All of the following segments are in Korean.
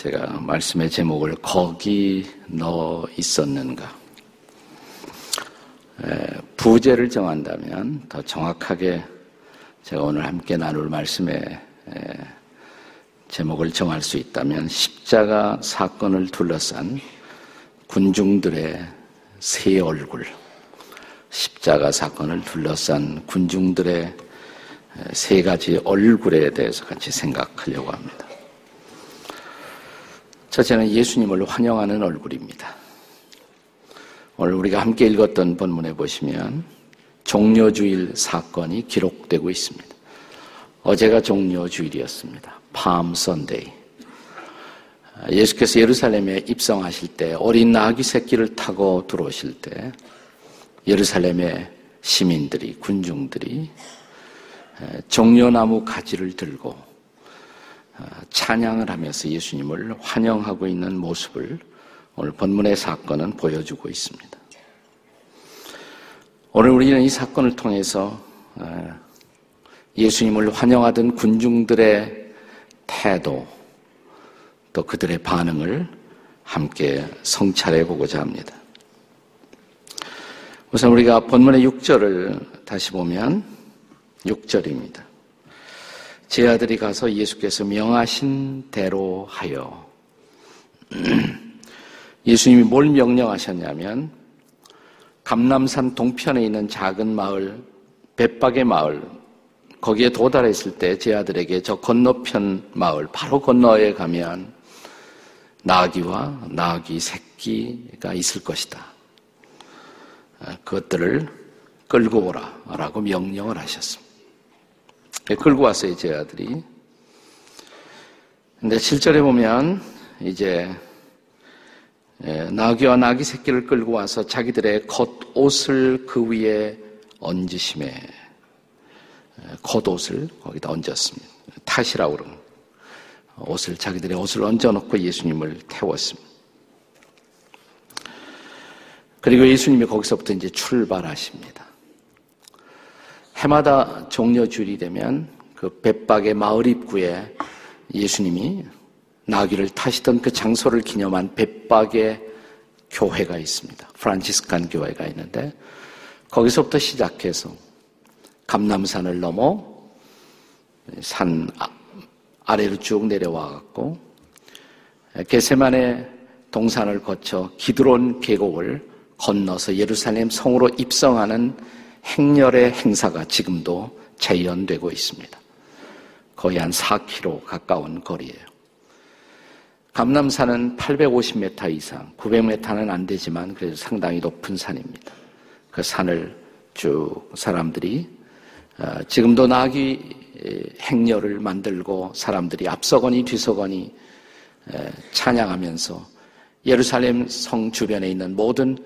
제가 말씀의 제목을 거기 넣어 있었는가. 예, 부제를 정한다면 더 정확하게 제가 오늘 함께 나눌 말씀의 예, 제목을 정할 수 있다면 십자가 사건을 둘러싼 군중들의 새 얼굴, 십자가 사건을 둘러싼 군중들의 세 가지 얼굴에 대해서 같이 생각하려고 합니다. 첫째는 예수님을 환영하는 얼굴입니다. 오늘 우리가 함께 읽었던 본문에 보시면 종려주일 사건이 기록되고 있습니다. 어제가 종려주일이었습니다. 팜 선데이. 예수께서 예루살렘에 입성하실 때 어린 나귀 새끼를 타고 들어오실 때 예루살렘의 시민들이 군중들이 종려나무 가지를 들고 어, 찬양을 하면서 예수님을 환영하고 있는 모습을 오늘 본문의 사건은 보여주고 있습니다. 오늘 우리는 이 사건을 통해서 어, 예수님을 환영하던 군중들의 태도, 또 그들의 반응을 함께 성찰해 보고자 합니다. 우선 우리가 본문의 6절을 다시 보면 6절입니다. 제 아들이 가서 예수께서 명하신 대로 하여 예수님이 뭘 명령하셨냐면 감남산 동편에 있는 작은 마을 벳박의 마을 거기에 도달했을 때 제 아들에게 저 건너편 마을 바로 건너에 가면 나귀와 나귀 새끼가 있을 것이다. 그것들을 끌고 오라라고 명령을 하셨습니다. 예, 끌고 왔어요, 제 아들이. 근데 7절에 보면 이제 예, 나귀와 나귀 새끼를 끌고 와서 자기들의 겉옷을 그 위에 얹으심에 예, 겉옷을 거기다 얹었습니다. 탓이라고 그러는 옷을 자기들의 옷을 얹어놓고 예수님을 태웠습니다. 그리고 예수님이 거기서부터 이제 출발하십니다. 해마다 종려주일이 되면 그 벳박의 마을 입구에 예수님이 나귀를 타시던 그 장소를 기념한 벳박의 교회가 있습니다. 프란치스칸 교회가 있는데 거기서부터 시작해서 감남산을 넘어 산 아, 아래로 쭉 내려와 갖고 게세만의 동산을 거쳐 기드론 계곡을 건너서 예루살렘 성으로 입성하는 행렬의 행사가 지금도 재현되고 있습니다. 거의 한 4km 가까운 거리예요. 감남산은 850m 이상, 900m는 안 되지만 그래도 상당히 높은 산입니다. 그 산을 쭉 사람들이 어, 지금도 나귀 행렬을 만들고 사람들이 앞서거니 뒤서거니 찬양하면서 예루살렘 성 주변에 있는 모든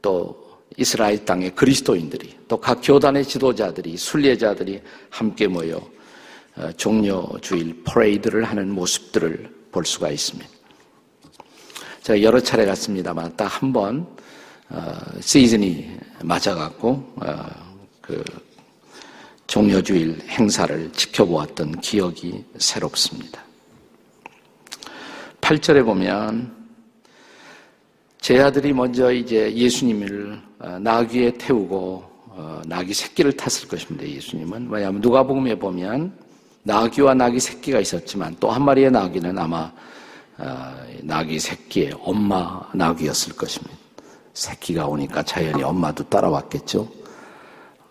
또 이스라엘 땅의 그리스도인들이 또 각 교단의 지도자들이 순례자들이 함께 모여 어, 종료주일 퍼레이드를 하는 모습들을 볼 수가 있습니다. 제가 여러 차례 갔습니다만 딱 한번 어, 시즌이 맞아갖고 어, 그 종료주일 행사를 지켜보았던 기억이 새롭습니다. 8절에 보면 제 아들이 먼저 이제 예수님을 어, 나귀에 태우고 어, 나귀 새끼를 탔을 것입니다. 예수님은 왜냐하면 누가복음에 보면 나귀와 나귀 새끼가 있었지만 또 한 마리의 나귀는 아마 어, 나귀 새끼의 엄마 나귀였을 것입니다. 새끼가 오니까 자연히 엄마도 따라왔겠죠.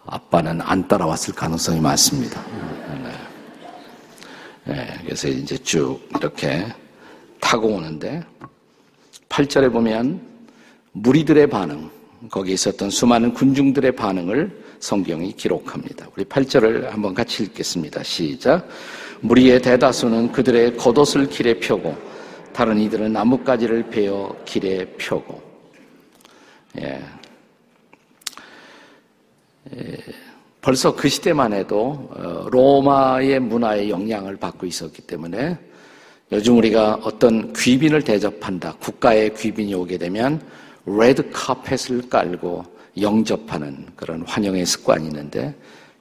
아빠는 안 따라왔을 가능성이 많습니다. 네. 네, 그래서 이제 쭉 이렇게 타고 오는데 8절에 보면 무리들의 반응, 거기 있었던 수많은 군중들의 반응을 성경이 기록합니다. 우리 8절을 한번 같이 읽겠습니다. 시작. 무리의 대다수는 그들의 겉옷을 길에 펴고 다른 이들은 나뭇가지를 베어 길에 펴고 예. 예. 벌써 그 시대만 해도 어, 로마의 문화의 영향을 받고 있었기 때문에 요즘 우리가 어떤 귀빈을 대접한다. 국가의 귀빈이 오게 되면 레드 카펫을 깔고 영접하는 그런 환영의 습관이 있는데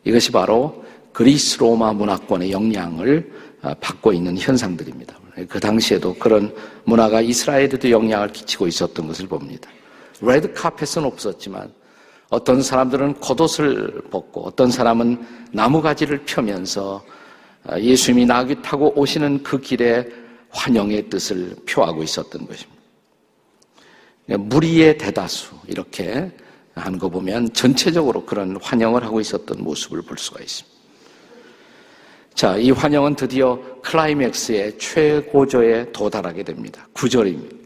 이것이 바로 그리스 로마 문화권의 영향을 아, 받고 있는 현상들입니다. 그 당시에도 그런 문화가 이스라엘에도 영향을 끼치고 있었던 것을 봅니다. 레드 카펫은 없었지만 어떤 사람들은 겉옷을 벗고 어떤 사람은 나무가지를 펴면서 아, 예수님이 나귀 타고 오시는 그 길에 환영의 뜻을 표하고 있었던 것입니다. 무리의 대다수 이렇게 한거 보면 전체적으로 그런 환영을 하고 있었던 모습을 볼 수가 있습니다. 자, 이 환영은 드디어 클라이맥스의 최고조에 도달하게 됩니다. 9절입니다.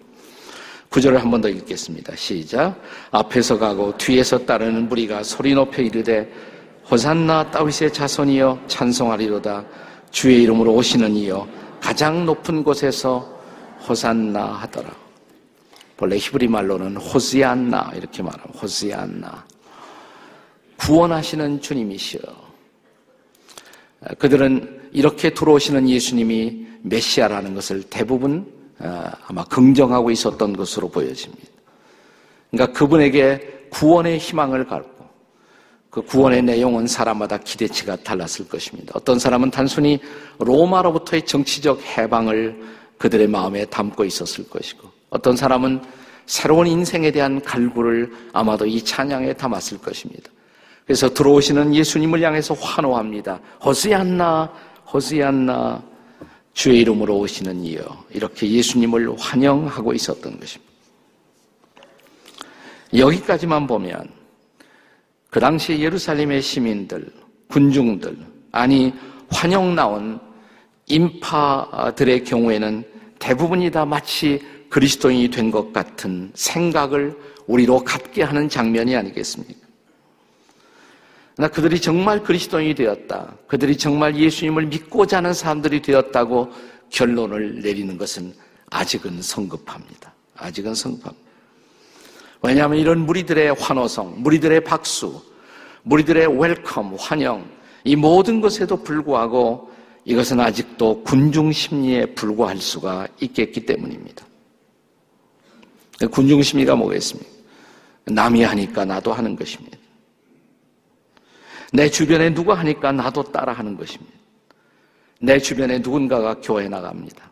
9절을 한 번 더 읽겠습니다. 시작. 앞에서 가고 뒤에서 따르는 무리가 소리 높여 이르되 호산나 다윗의 자손이여 찬송하리로다 주의 이름으로 오시는 이여 가장 높은 곳에서 호산나 하더라. 원래 히브리 말로는 호시안나 이렇게 말하면 호시안나 구원하시는 주님이시여 그들은 이렇게 들어오시는 예수님이 메시아라는 것을 대부분 어, 아마 긍정하고 있었던 것으로 보여집니다. 그러니까 그분에게 구원의 희망을 갖고 그 구원의 내용은 사람마다 기대치가 달랐을 것입니다. 어떤 사람은 단순히 로마로부터의 정치적 해방을 그들의 마음에 담고 있었을 것이고 어떤 사람은 새로운 인생에 대한 갈구를 아마도 이 찬양에 담았을 것입니다. 그래서 들어오시는 예수님을 향해서 환호합니다. 허스얀나, 허스얀나, 주의 이름으로 오시는 이여. 이렇게 예수님을 환영하고 있었던 것입니다. 여기까지만 보면 그 당시 예루살렘의 시민들, 군중들, 아니 환영 나온 인파들의 경우에는 대부분이 다 마치 그리스도인이 된 것 같은 생각을 우리로 갖게 하는 장면이 아니겠습니까? 나 그들이 정말 그리스도인이 되었다. 그들이 정말 예수님을 믿고자 하는 사람들이 되었다고 결론을 내리는 것은 아직은 성급합니다. 아직은 성급합니다. 왜냐하면 이런 무리들의 환호성, 무리들의 박수, 무리들의 welcome, 환영, 이 모든 것에도 불구하고 이것은 아직도 군중 심리에 불과할 수가 있겠기 때문입니다. 군중 심리가 뭐겠습니까? 남이 하니까 나도 하는 것입니다. 내 주변에 누가 하니까 나도 따라 하는 것입니다. 내 주변에 누군가가 교회 나갑니다.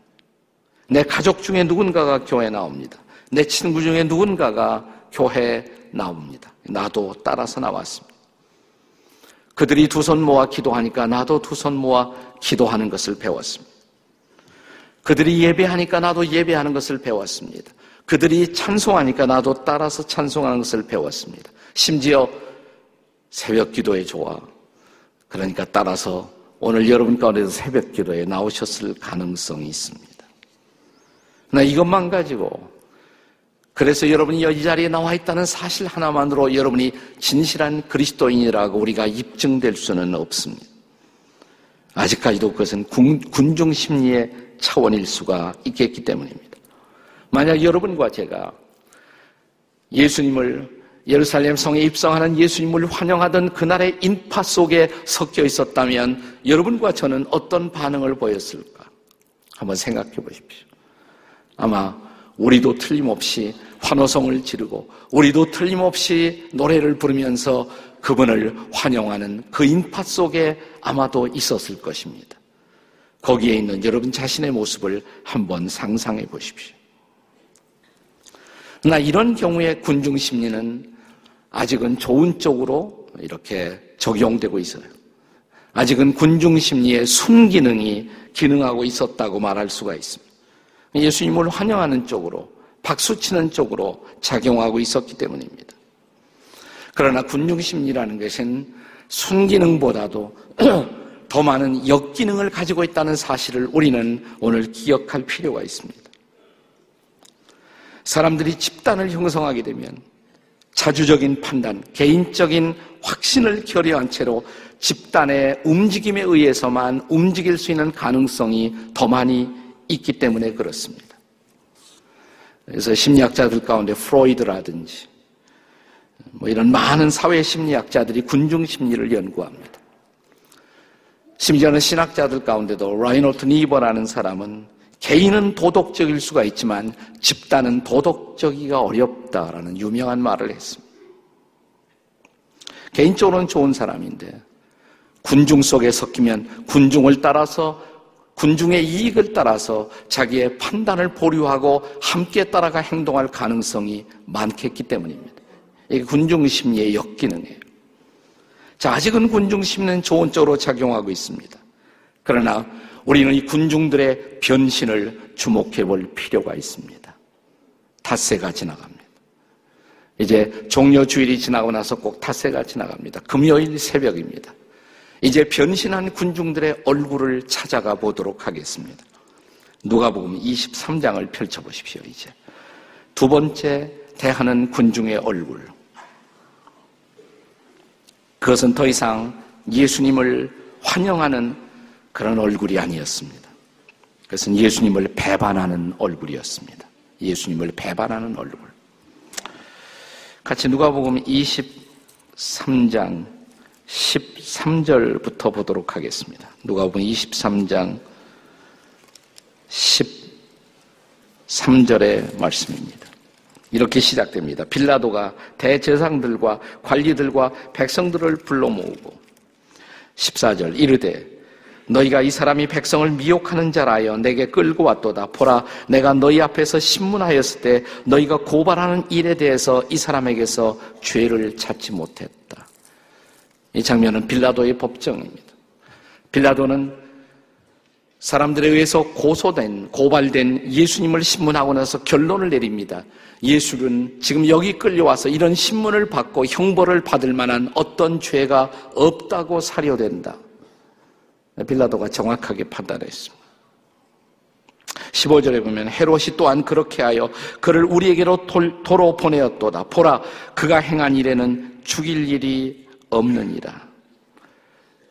내 가족 중에 누군가가 교회 나옵니다. 내 친구 중에 누군가가 교회 나옵니다. 나도 따라서 나왔습니다. 그들이 두 손 모아 기도하니까 나도 두 손 모아 기도하는 것을 배웠습니다. 그들이 예배하니까 나도 예배하는 것을 배웠습니다. 그들이 찬송하니까 나도 따라서 찬송하는 것을 배웠습니다. 심지어 새벽 기도에 좋아. 그러니까 따라서 오늘 여러분 가운데서 새벽 기도에 나오셨을 가능성이 있습니다. 나 이것만 가지고 그래서 여러분이 이 자리에 나와 있다는 사실 하나만으로 여러분이 진실한 그리스도인이라고 우리가 입증될 수는 없습니다. 아직까지도 그것은 군중 심리의 차원일 수가 있겠기 때문입니다. 만약 여러분과 제가 예수님을 예루살렘 성에 입성하는 예수님을 환영하던 그날의 인파 속에 섞여 있었다면 여러분과 저는 어떤 반응을 보였을까? 한번 생각해 보십시오. 아마 우리도 틀림없이 환호성을 지르고 우리도 틀림없이 노래를 부르면서 그분을 환영하는 그 인파 속에 아마도 있었을 것입니다. 거기에 있는 여러분 자신의 모습을 한번 상상해 보십시오. 나 이런 경우에 군중 심리는 아직은 좋은 쪽으로 이렇게 적용되고 있어요. 아직은 군중 심리의 순기능이 기능하고 있었다고 말할 수가 있습니다. 예수님을 환영하는 쪽으로, 박수치는 쪽으로 작용하고 있었기 때문입니다. 그러나 군중 심리라는 것은 순기능보다도 더 많은 역기능을 가지고 있다는 사실을 우리는 오늘 기억할 필요가 있습니다. 사람들이 집단을 형성하게 되면 자주적인 판단, 개인적인 확신을 결여한 채로 집단의 움직임에 의해서만 움직일 수 있는 가능성이 더 많이 있기 때문에 그렇습니다. 그래서 심리학자들 가운데 프로이드라든지 뭐 이런 많은 사회 심리학자들이 군중 심리를 연구합니다. 심지어는 신학자들 가운데도 라이노트 니버라는 사람은 개인은 도덕적일 수가 있지만 집단은 도덕적이가 어렵다라는 유명한 말을 했습니다. 개인적으로는 좋은 사람인데 군중 속에 섞이면 군중을 따라서 군중의 이익을 따라서 자기의 판단을 보류하고 함께 따라가 행동할 가능성이 많겠기 때문입니다. 이게 군중 심리의 역기능이에요. 자, 아직은 군중 심리는 좋은 쪽으로 작용하고 있습니다. 그러나 우리는 이 군중들의 변신을 주목해 볼 필요가 있습니다. 탓세가 지나갑니다. 이제 종려 주일이 지나고 나서 꼭 탓세가 지나갑니다. 금요일 새벽입니다. 이제 변신한 군중들의 얼굴을 찾아가 보도록 하겠습니다. 누가복음 23장을 펼쳐 보십시오. 이제 두 번째 대하는 군중의 얼굴. 그것은 더 이상 예수님을 환영하는 그런 얼굴이 아니었습니다. 그것은 예수님을 배반하는 얼굴이었습니다. 예수님을 배반하는 얼굴. 같이 누가복음 23장 13절부터 보도록 하겠습니다. 누가복음 23장 13절의 말씀입니다. 이렇게 시작됩니다. 빌라도가 대제상들과 관리들과 백성들을 불러 모으고 14절 이르되 너희가 이 사람이 백성을 미혹하는 자라여 내게 끌고 왔도다. 보라, 내가 너희 앞에서 신문하였을 때 너희가 고발하는 일에 대해서 이 사람에게서 죄를 찾지 못했다. 이 장면은 빌라도의 법정입니다. 빌라도는 사람들에 의해서 고소된, 고발된 예수님을 신문하고 나서 결론을 내립니다. 예수는 지금 여기 끌려와서 이런 신문을 받고 형벌을 받을 만한 어떤 죄가 없다고 사료된다. 빌라도가 정확하게 판단했습니다. 15절에 보면 헤롯이 또한 그렇게 하여 그를 우리에게로 도로 보내었도다. 보라, 그가 행한 일에는 죽일 일이 없느니라.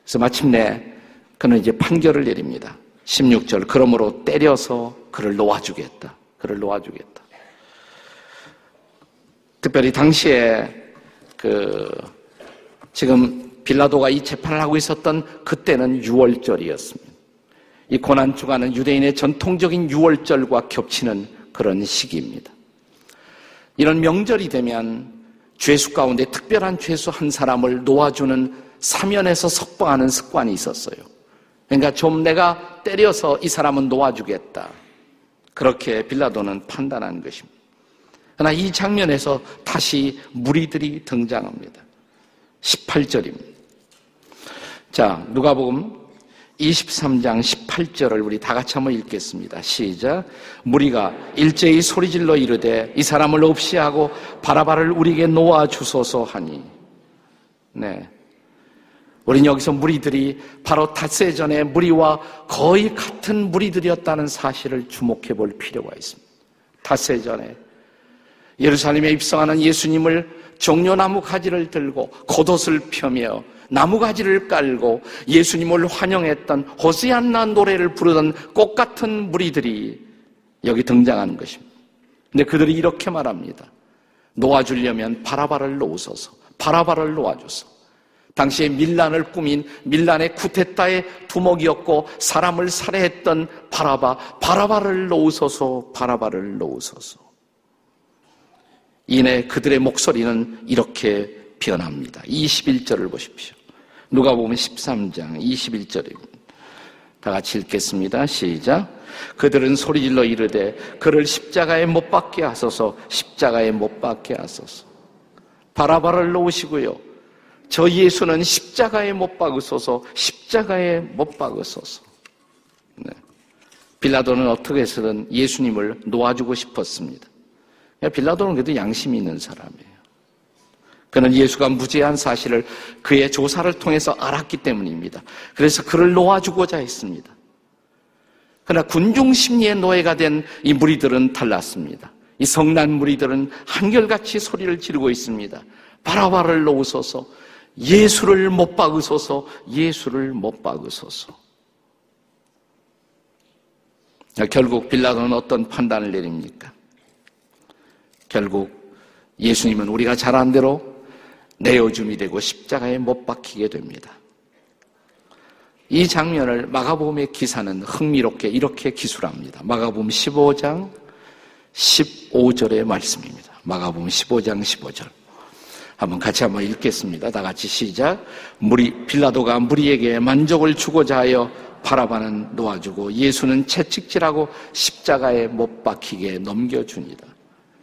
그래서 마침내 그는 이제 판결을 내립니다. 16절, 그러므로 때려서 그를 놓아주겠다. 그를 놓아주겠다. 특별히 당시에 그 지금 빌라도가 이 재판을 하고 있었던 그때는 6월절이었습니다. 이 고난 주간은 유대인의 전통적인 6월절과 겹치는 그런 시기입니다. 이런 명절이 되면 죄수 가운데 특별한 죄수 한 사람을 놓아주는 사면에서 석방하는 습관이 있었어요. 그러니까 좀 내가 때려서 이 사람은 놓아주겠다. 그렇게 빌라도는 판단한 것입니다. 그러나 이 장면에서 다시 무리들이 등장합니다. 18절입니다. 자, 누가복음 23장 18절을 우리 다 같이 한번 읽겠습니다. 시작. 무리가 일제히 소리질러 이르되 이 사람을 없이 하고 바라바를 우리에게 놓아 주소서 하니. 네. 우리는 여기서 무리들이 바로 닷새 전에 무리와 거의 같은 무리들이었다는 사실을 주목해 볼 필요가 있습니다. 닷새 전에 예루살렘에 입성하는 예수님을 종려나무 가지를 들고 겉옷을 펴며 나무 가지를 깔고 예수님을 환영했던 호시안나 노래를 부르던 꽃 같은 무리들이 여기 등장하는 것입니다. 근데 그들이 이렇게 말합니다. 놓아주려면 바라바를 놓으소서. 바라바를 놓아줘서. 당시에 밀란을 꾸민 밀란의 쿠테타의 두목이었고 사람을 살해했던 바라바, 바라바를 놓으소서, 바라바를 놓으소서. 이내 그들의 목소리는 이렇게 변합니다. 21절을 보십시오. 누가 보면 13장 21절입니다. 다 같이 읽겠습니다. 시작. 그들은 소리질러 이르되 그를 십자가에 못 박게 하소서 십자가에 못 박게 하소서. 바라바를 놓으시고요. 저 예수는 십자가에 못 박으소서 십자가에 못 박으소서. 네. 빌라도는 어떻게 해서든 예수님을 놓아주고 싶었습니다. 빌라도는 그래도 양심이 있는 사람이에요. 그는 예수가 무죄한 사실을 그의 조사를 통해서 알았기 때문입니다. 그래서 그를 놓아주고자 했습니다. 그러나 군중 심리의 노예가 된 이 무리들은 달랐습니다. 이 성난 무리들은 한결같이 소리를 지르고 있습니다. 바라바를 놓으소서, 예수를 못 박으소서, 예수를 못 박으소서. 결국 빌라도는 어떤 판단을 내립니까? 결국 예수님은 우리가 잘한 대로 내어줌이 되고 십자가에 못 박히게 됩니다. 이 장면을 마가복음의 기사는 흥미롭게 이렇게 기술합니다. 마가복음 15장 15절의 말씀입니다. 마가복음 15장 15절. 한번 같이 한번 읽겠습니다. 다 같이 시작. 무리 빌라도가 무리에게 만족을 주고자 하여 바라바는 놓아주고 예수는 채찍질하고 십자가에 못 박히게 넘겨줍니다.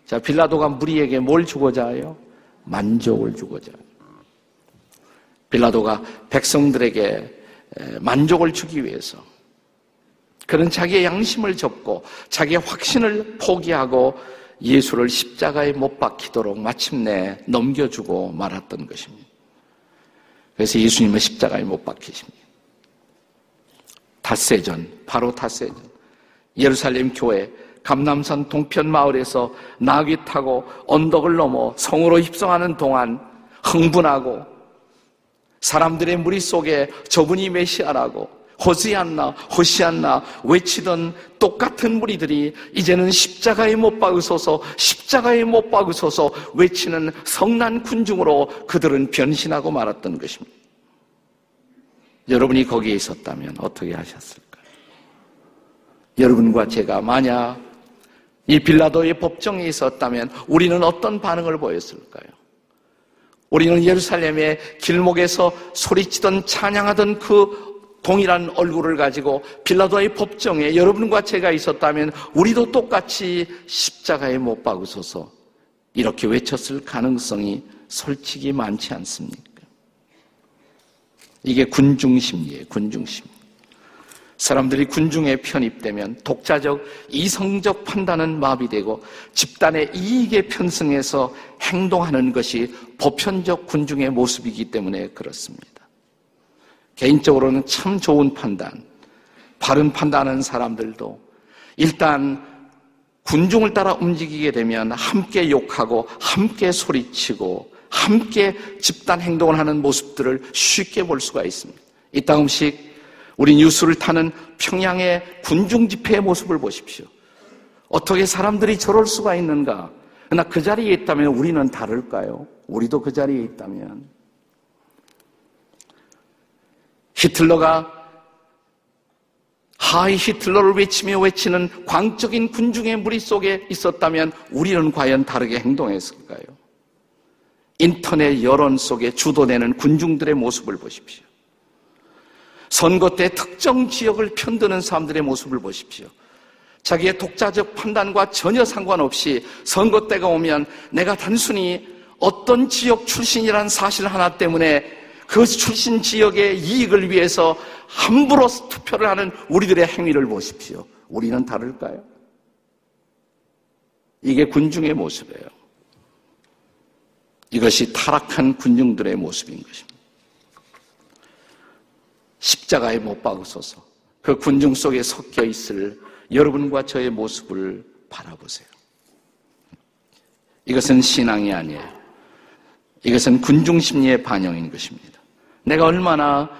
자, 빌라도가 무리에게 뭘 주고자 하여? 만족을 주고자. 빌라도가 백성들에게 만족을 주기 위해서 그는 자기의 양심을 접고 자기의 확신을 포기하고 예수를 십자가에 못 박히도록 마침내 넘겨주고 말았던 것입니다. 그래서 예수님은 십자가에 못 박히십니다. 닷새전, 바로 닷새전. 예루살렘 교회 감남산 동편 마을에서 나귀 타고 언덕을 넘어 성으로 입성하는 동안 흥분하고 사람들의 무리 속에 저분이 메시아라고 호시안나 호시안나 외치던 똑같은 무리들이 이제는 십자가에 못 박으소서 십자가에 못 박으소서 외치는 성난 군중으로 그들은 변신하고 말았던 것입니다. 여러분이 거기에 있었다면 어떻게 하셨을까요? 여러분과 제가 만약 이 빌라도의 법정에 있었다면 우리는 어떤 반응을 보였을까요? 우리는 예루살렘의 길목에서 소리치던 찬양하던 그 동일한 얼굴을 가지고 빌라도의 법정에 여러분과 제가 있었다면 우리도 똑같이 십자가에 못 박으소서 이렇게 외쳤을 가능성이 솔직히 많지 않습니까? 이게 군중심리예요, 군중심. 사람들이 군중에 편입되면 독자적, 이성적 판단은 마비되고 집단의 이익에 편승해서 행동하는 것이 보편적 군중의 모습이기 때문에 그렇습니다. 개인적으로는 참 좋은 판단, 바른 판단하는 사람들도 일단 군중을 따라 움직이게 되면 함께 욕하고 함께 소리치고 함께 집단 행동을 하는 모습들을 쉽게 볼 수가 있습니다. 이따금씩 우리 뉴스를 타는 평양의 군중 집회의 모습을 보십시오. 어떻게 사람들이 저럴 수가 있는가? 그러나 그 자리에 있다면 우리는 다를까요? 우리도 그 자리에 있다면 히틀러가 하이 히틀러를 외치며 외치는 광적인 군중의 무리 속에 있었다면 우리는 과연 다르게 행동했을까요? 인터넷 여론 속에 주도되는 군중들의 모습을 보십시오. 선거 때 특정 지역을 편드는 사람들의 모습을 보십시오. 자기의 독자적 판단과 전혀 상관없이 선거 때가 오면 내가 단순히 어떤 지역 출신이라는 사실 하나 때문에 그 출신 지역의 이익을 위해서 함부로 투표를 하는 우리들의 행위를 보십시오. 우리는 다를까요? 이게 군중의 모습이에요. 이것이 타락한 군중들의 모습인 것입니다. 십자가에 못 박으소서 그 군중 속에 섞여 있을 여러분과 저의 모습을 바라보세요. 이것은 신앙이 아니에요. 이것은 군중 심리의 반영인 것입니다. 내가 얼마나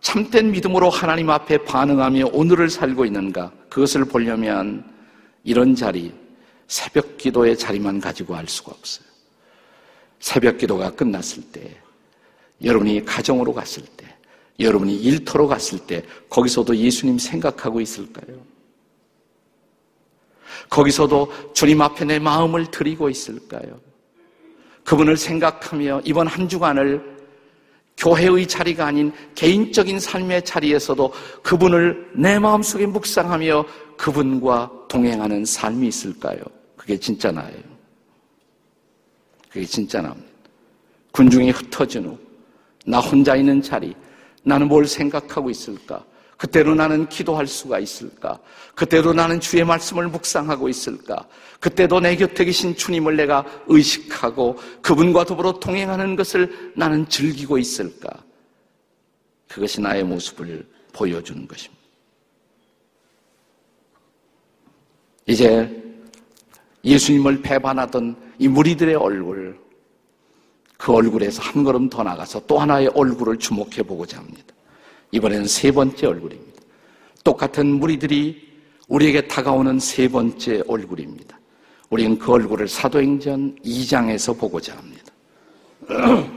참된 믿음으로 하나님 앞에 반응하며 오늘을 살고 있는가 그것을 보려면 이런 자리 새벽 기도의 자리만 가지고 알 수가 없어요. 새벽 기도가 끝났을 때 여러분이 가정으로 갔을 때 여러분이 일터로 갔을 때 거기서도 예수님 생각하고 있을까요? 거기서도 주님 앞에 내 마음을 드리고 있을까요? 그분을 생각하며 이번 한 주간을 교회의 자리가 아닌 개인적인 삶의 자리에서도 그분을 내 마음속에 묵상하며 그분과 동행하는 삶이 있을까요? 그게 진짜 나예요. 그게 진짜 나입니다. 군중이 흩어진 후, 나 혼자 있는 자리, 나는 뭘 생각하고 있을까? 그때로 나는 기도할 수가 있을까? 그때도 나는 주의 말씀을 묵상하고 있을까? 그때도 내 곁에 계신 주님을 내가 의식하고 그분과 더불어 동행하는 것을 나는 즐기고 있을까? 그것이 나의 모습을 보여주는 것입니다. 이제 예수님을 배반하던 이 무리들의 얼굴, 그 얼굴에서 한 걸음 더 나가서 또 하나의 얼굴을 주목해 보고자 합니다. 이번에는 세 번째 얼굴입니다. 똑같은 무리들이 우리에게 다가오는 세 번째 얼굴입니다. 우리는 그 얼굴을 사도행전 2장에서 보고자 합니다.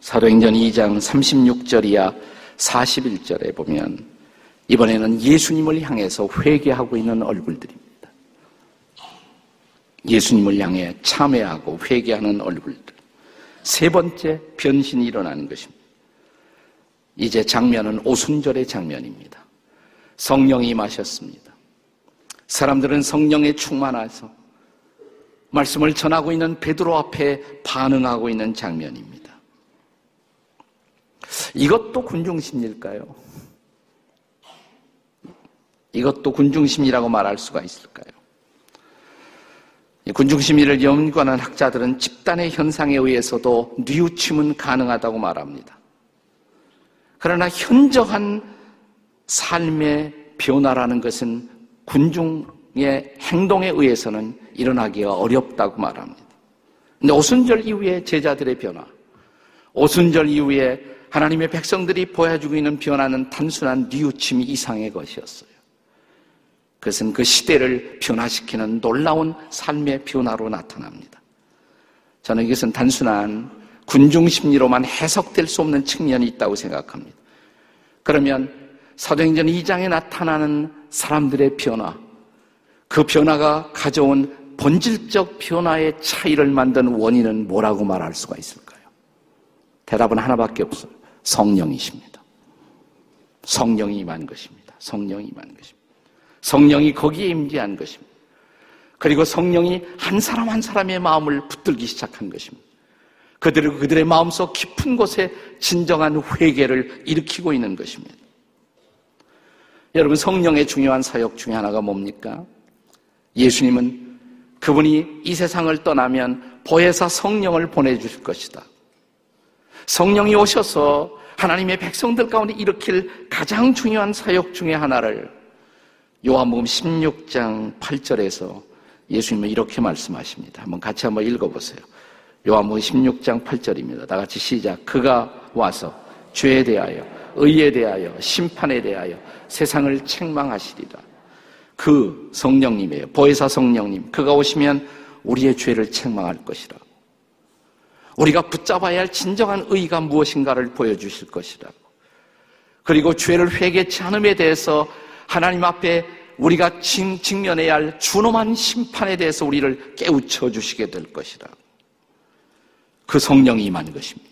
사도행전 2장 36절이야 41절에 보면 이번에는 예수님을 향해서 회개하고 있는 얼굴들입니다. 예수님을 향해 참회하고 회개하는 얼굴들. 세 번째 변신이 일어나는 것입니다. 이제 장면은 오순절의 장면입니다. 성령이 마셨습니다. 사람들은 성령에 충만해서 말씀을 전하고 있는 베드로 앞에 반응하고 있는 장면입니다. 이것도 군중심일까요? 이것도 군중심이라고 말할 수가 있을까요? 군중심리를 연구하는 학자들은 집단의 현상에 의해서도 뉘우침은 가능하다고 말합니다. 그러나 현저한 삶의 변화라는 것은 군중의 행동에 의해서는 일어나기가 어렵다고 말합니다. 근데 오순절 이후에 제자들의 변화, 오순절 이후에 하나님의 백성들이 보여주고 있는 변화는 단순한 뉘우침 이상의 것이었어요. 그것은 그 시대를 변화시키는 놀라운 삶의 변화로 나타납니다. 저는 이것은 단순한 군중 심리로만 해석될 수 없는 측면이 있다고 생각합니다. 그러면 사도행전 2장에 나타나는 사람들의 변화, 그 변화가 가져온 본질적 변화의 차이를 만든 원인은 뭐라고 말할 수가 있을까요? 대답은 하나밖에 없어요. 성령이십니다. 성령이 임한 것입니다. 성령이 임한 것입니다. 성령이 거기에 임재한 것입니다. 그리고 성령이 한 사람 한 사람의 마음을 붙들기 시작한 것입니다. 그들을 그들의 마음속 깊은 곳에 진정한 회개를 일으키고 있는 것입니다. 여러분 성령의 중요한 사역 중에 하나가 뭡니까? 예수님은 그분이 이 세상을 떠나면 보혜사 성령을 보내주실 것이다. 성령이 오셔서 하나님의 백성들 가운데 일으킬 가장 중요한 사역 중의 하나를 요한복음 16장 8절에서 예수님은 이렇게 말씀하십니다. 한번 같이 한번 읽어보세요. 요한복음 16장 8절입니다. 다 같이 시작. 그가 와서 죄에 대하여, 의에 대하여, 심판에 대하여 세상을 책망하시리라. 그 성령님이에요. 보혜사 성령님. 그가 오시면 우리의 죄를 책망할 것이라. 우리가 붙잡아야 할 진정한 의가 무엇인가를 보여주실 것이라고. 그리고 죄를 회개치 않음에 대해서 하나님 앞에 우리가 직면해야 할 준엄한 심판에 대해서 우리를 깨우쳐 주시게 될 것이라. 그 성령이 임한 것입니다.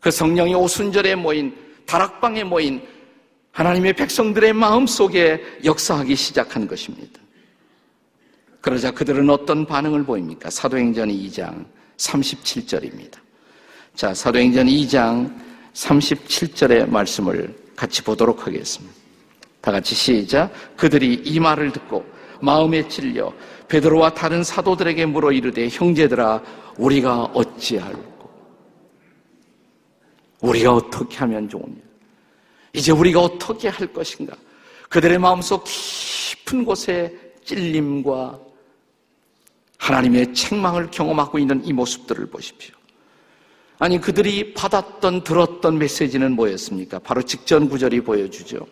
그 성령이 오순절에 모인 다락방에 모인 하나님의 백성들의 마음 속에 역사하기 시작한 것입니다. 그러자 그들은 어떤 반응을 보입니까? 사도행전 2장 37절입니다. 자, 사도행전 2장 37절의 말씀을 같이 보도록 하겠습니다. 다 같이 시작. 그들이 이 말을 듣고 마음에 찔려 베드로와 다른 사도들에게 물어 이르되 형제들아 우리가 어찌할꼬 우리가 어떻게 하면 좋으냐 이제 우리가 어떻게 할 것인가 그들의 마음속 깊은 곳에 찔림과 하나님의 책망을 경험하고 있는 이 모습들을 보십시오. 아니 그들이 받았던 들었던 메시지는 뭐였습니까? 바로 직전 구절이 보여주죠.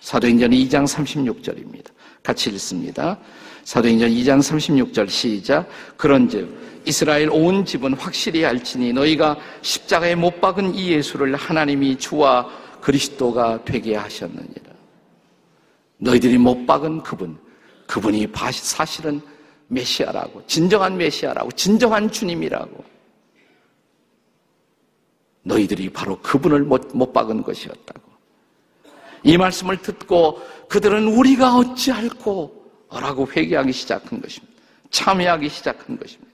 사도행전 2장 36절입니다. 같이 읽습니다. 사도행전 2장 36절 시작. 그런즉 이스라엘 온 집은 확실히 알지니 너희가 십자가에 못 박은 이 예수를 하나님이 주와 그리스도가 되게 하셨느니라. 너희들이 못 박은 그분, 그분이 사실은 메시아라고, 진정한 메시아라고, 진정한 주님이라고. 너희들이 바로 그분을 못, 못 박은 것이었다고. 이 말씀을 듣고 그들은 우리가 어찌할꼬 라고 회개하기 시작한 것입니다. 참여하기 시작한 것입니다.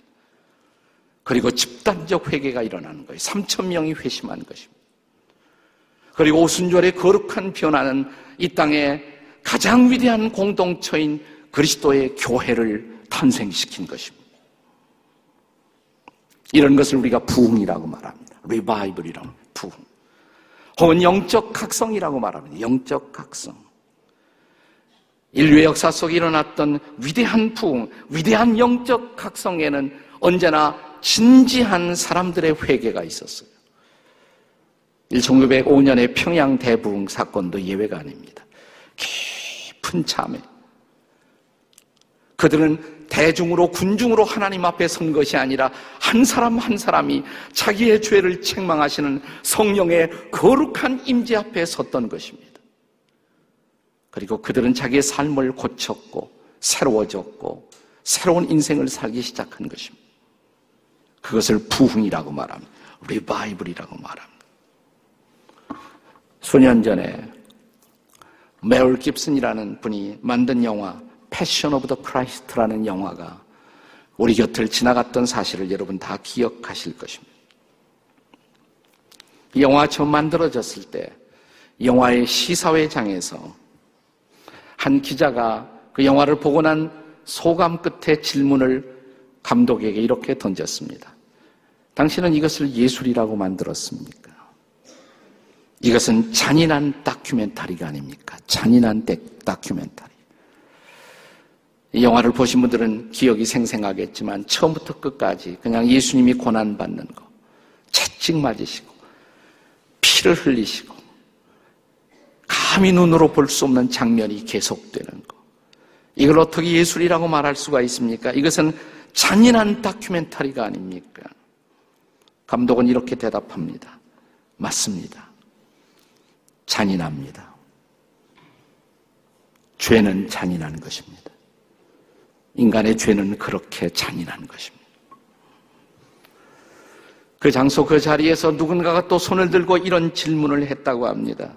그리고 집단적 회개가 일어나는 거예요. 3천 명이 회심한 것입니다. 그리고 오순절의 거룩한 변화는 이 땅에 가장 위대한 공동체인 그리스도의 교회를 탄생시킨 것입니다. 이런 것을 우리가 부흥이라고 말합니다. 리바이블이라고. 혹은 영적 각성이라고 말합니다. 영적 각성. 인류의 역사 속에 일어났던 위대한 부흥, 위대한 영적 각성에는 언제나 진지한 사람들의 회개가 있었어요. 1905년의 평양 대부흥 사건도 예외가 아닙니다. 깊은 참회. 그들은 대중으로 군중으로 하나님 앞에 선 것이 아니라 한 사람 한 사람이 자기의 죄를 책망하시는 성령의 거룩한 임재 앞에 섰던 것입니다. 그리고 그들은 자기의 삶을 고쳤고 새로워졌고 새로운 인생을 살기 시작한 것입니다. 그것을 부흥이라고 말합니다. 리바이블이라고 말합니다. 수년 전에 멜 깁슨이라는 분이 만든 영화 Passion of the Christ라는 영화가 우리 곁을 지나갔던 사실을 여러분 다 기억하실 것입니다. 이 영화 처음 만들어졌을 때 영화의 시사회장에서 한 기자가 그 영화를 보고 난 소감 끝에 질문을 감독에게 이렇게 던졌습니다. 당신은 이것을 예술이라고 만들었습니까? 이것은 잔인한 다큐멘터리가 아닙니까? 잔인한 다큐멘터리. 이 영화를 보신 분들은 기억이 생생하겠지만 처음부터 끝까지 그냥 예수님이 고난받는 거, 채찍 맞으시고, 피를 흘리시고, 감히 눈으로 볼 수 없는 장면이 계속되는 거. 이걸 어떻게 예술이라고 말할 수가 있습니까? 이것은 잔인한 다큐멘터리가 아닙니까? 감독은 이렇게 대답합니다. 맞습니다. 잔인합니다. 죄는 잔인한 것입니다. 인간의 죄는 그렇게 잔인한 것입니다. 그 장소 그 자리에서 누군가가 또 손을 들고 이런 질문을 했다고 합니다.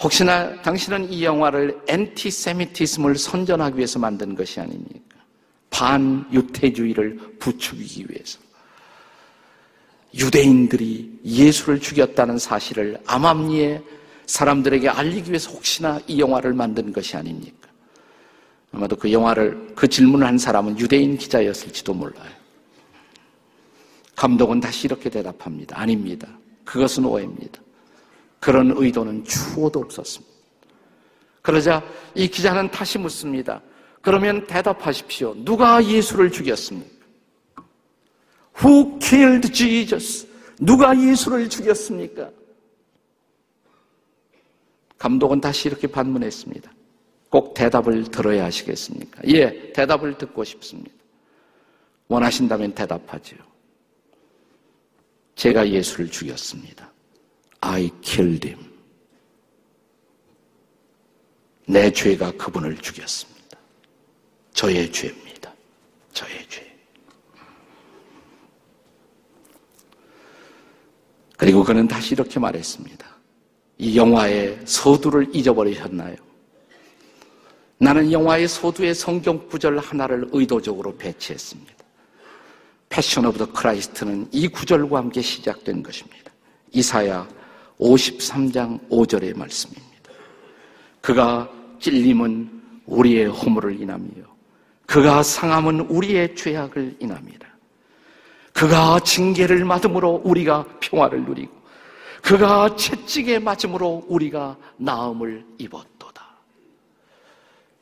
혹시나 당신은 이 영화를 엔티세미티즘을 선전하기 위해서 반든 것이 아닙니까? 반유태주의를 부추기기 위해서. 유대인들이 예수를 죽였다는 사실을 암암리에 사람들에게 알리기 위해서 혹시나 이 영화를 만든 것이 아닙니까? 아마도 그 영화를, 그 질문을 한 사람은 유대인 기자였을지도 몰라요. 감독은 다시 이렇게 대답합니다. 아닙니다. 그것은 오해입니다. 그런 의도는 추호도 없었습니다. 그러자 이 기자는 다시 묻습니다. 그러면 대답하십시오. 누가 예수를 죽였습니까? Who killed Jesus? 누가 예수를 죽였습니까? 감독은 다시 이렇게 반문했습니다. 꼭 대답을 들어야 하시겠습니까? 예, 대답을 듣고 싶습니다. 원하신다면 대답하지요. 제가 예수를 죽였습니다. I killed him. 내 죄가 그분을 죽였습니다. 저의 죄입니다. 저의 죄. 그리고 그는 다시 이렇게 말했습니다. 이 영화의 서두를 잊어버리셨나요? 나는 영화의 서두의 성경 구절 하나를 의도적으로 배치했습니다. Passion of the Christ는 이 구절과 함께 시작된 것입니다. 이사야 53장 5절의 말씀입니다. 그가 찔림은 우리의 허물을 인하며 그가 상함은 우리의 죄악을 인합니다. 그가 징계를 맞음으로 우리가 평화를 누리고 그가 채찍에 맞음으로 우리가 나음을 입었도다.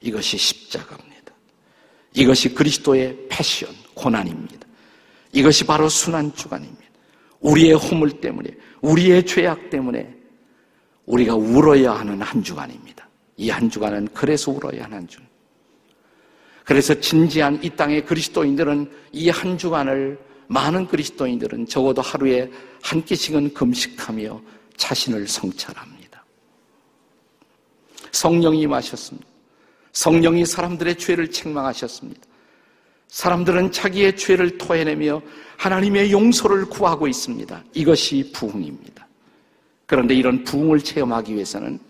이것이 십자가입니다. 이것이 그리스도의 패션, 고난입니다. 이것이 바로 순환 주간입니다. 우리의 허물 때문에, 우리의 죄악 때문에 우리가 울어야 하는 한 주간입니다. 이 한 주간은 그래서 울어야 하는 한 주간. 그래서 진지한 이 땅의 그리스도인들은 이 한 주간을 많은 그리스도인들은 적어도 하루에 한 끼씩은 금식하며 자신을 성찰합니다. 성령이 임하셨습니다. 성령이 사람들의 죄를 책망하셨습니다. 사람들은 자기의 죄를 토해내며 하나님의 용서를 구하고 있습니다. 이것이 부흥입니다. 그런데 이런 부흥을 체험하기 위해서는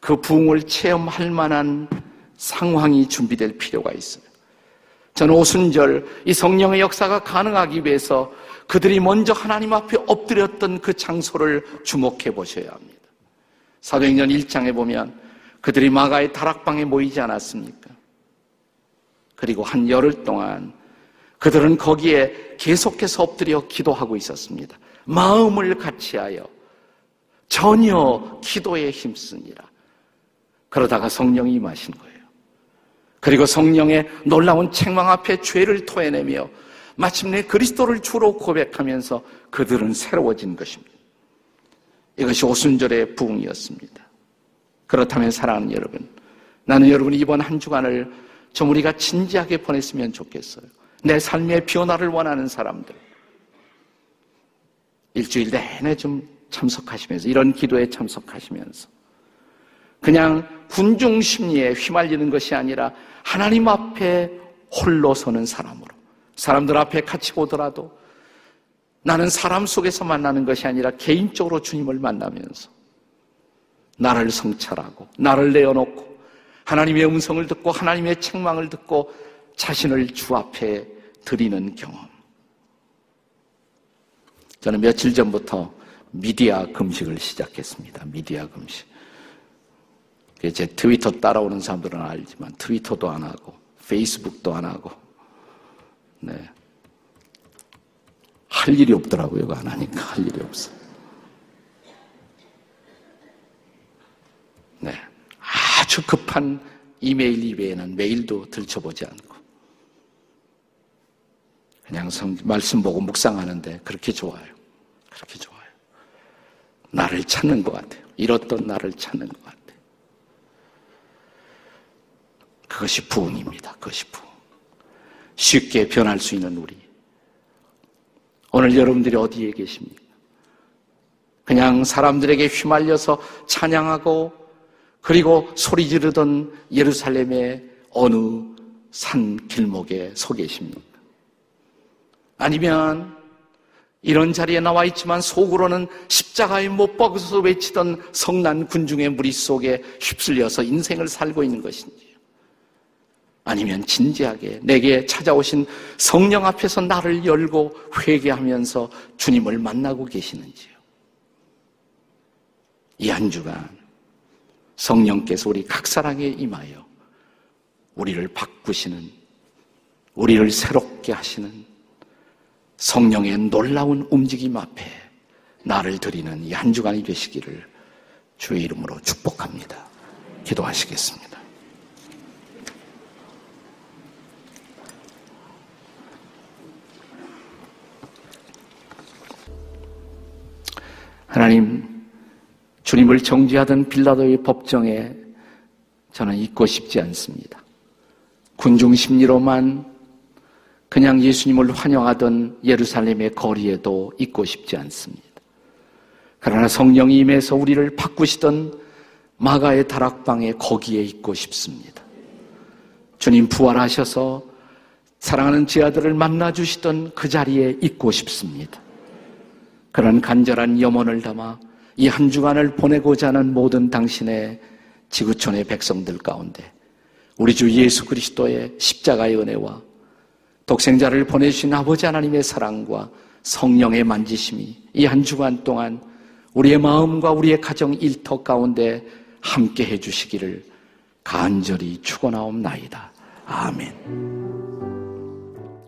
그 부흥을 체험할 만한 상황이 준비될 필요가 있어요. 저는 오순절 이 성령의 역사가 가능하기 위해서 그들이 먼저 하나님 앞에 엎드렸던 그 장소를 주목해 보셔야 합니다. 사도행전 1장에 보면 그들이 마가의 다락방에 모이지 않았습니까? 그리고 한 열흘 동안 그들은 거기에 계속해서 엎드려 기도하고 있었습니다. 마음을 같이하여 전혀 기도에 힘쓰니라. 그러다가 성령이 임하신 거예요. 그리고 성령의 놀라운 책망 앞에 죄를 토해내며 마침내 그리스도를 주로 고백하면서 그들은 새로워진 것입니다. 이것이 오순절의 부흥이었습니다. 그렇다면 사랑하는 여러분, 나는 여러분이 이번 한 주간을 좀 우리가 진지하게 보냈으면 좋겠어요. 내 삶의 변화를 원하는 사람들. 일주일 내내 좀 참석하시면서, 이런 기도에 참석하시면서, 그냥 군중 심리에 휘말리는 것이 아니라 하나님 앞에 홀로 서는 사람으로 사람들 앞에 같이 오더라도 나는 사람 속에서 만나는 것이 아니라 개인적으로 주님을 만나면서 나를 성찰하고 나를 내어놓고 하나님의 음성을 듣고 하나님의 책망을 듣고 자신을 주 앞에 드리는 경험. 저는 며칠 전부터 미디어 금식을 시작했습니다. 미디어 금식. 제 트위터 따라오는 사람들은 알지만 트위터도 안 하고 페이스북도 안 하고 네. 할 일이 없더라고요. 안 하니까 할 일이 없어. 네. 아주 급한 이메일 이외에는 메일도 들춰보지 않고 그냥 성, 말씀 보고 묵상하는데 그렇게 좋아요. 그렇게 좋아요. 나를 찾는 것 같아요. 잃었던 나를 찾는 것 같아요. 그것이 부흥입니다. 그것이 부흥. 쉽게 변할 수 있는 우리. 오늘 여러분들이 어디에 계십니까? 그냥 사람들에게 휘말려서 찬양하고 그리고 소리 지르던 예루살렘의 어느 산 길목에 서 계십니까? 아니면 이런 자리에 나와 있지만 속으로는 십자가에 못 박아서 외치던 성난 군중의 무리 속에 휩쓸려서 인생을 살고 있는 것인지 아니면 진지하게 내게 찾아오신 성령 앞에서 나를 열고 회개하면서 주님을 만나고 계시는지요. 이 한 주간 성령께서 우리 각 사랑에 임하여 우리를 바꾸시는 우리를 새롭게 하시는 성령의 놀라운 움직임 앞에 나를 드리는 이 한 주간이 되시기를 주의 이름으로 축복합니다. 기도하시겠습니다. 하나님, 주님을 정죄하던 빌라도의 법정에 저는 있고 싶지 않습니다. 군중 심리로만 그냥 예수님을 환영하던 예루살렘의 거리에도 있고 싶지 않습니다. 그러나 성령이 임해서 우리를 바꾸시던 마가의 다락방에 거기에 있고 싶습니다. 주님 부활하셔서 사랑하는 제 아들을 만나주시던 그 자리에 있고 싶습니다. 그런 간절한 염원을 담아 이 한 주간을 보내고자 하는 모든 당신의 지구촌의 백성들 가운데 우리 주 예수 그리스도의 십자가의 은혜와 독생자를 보내주신 아버지 하나님의 사랑과 성령의 만지심이 이 한 주간 동안 우리의 마음과 우리의 가정 일터 가운데 함께 해주시기를 간절히 축원하옵나이다. 아멘.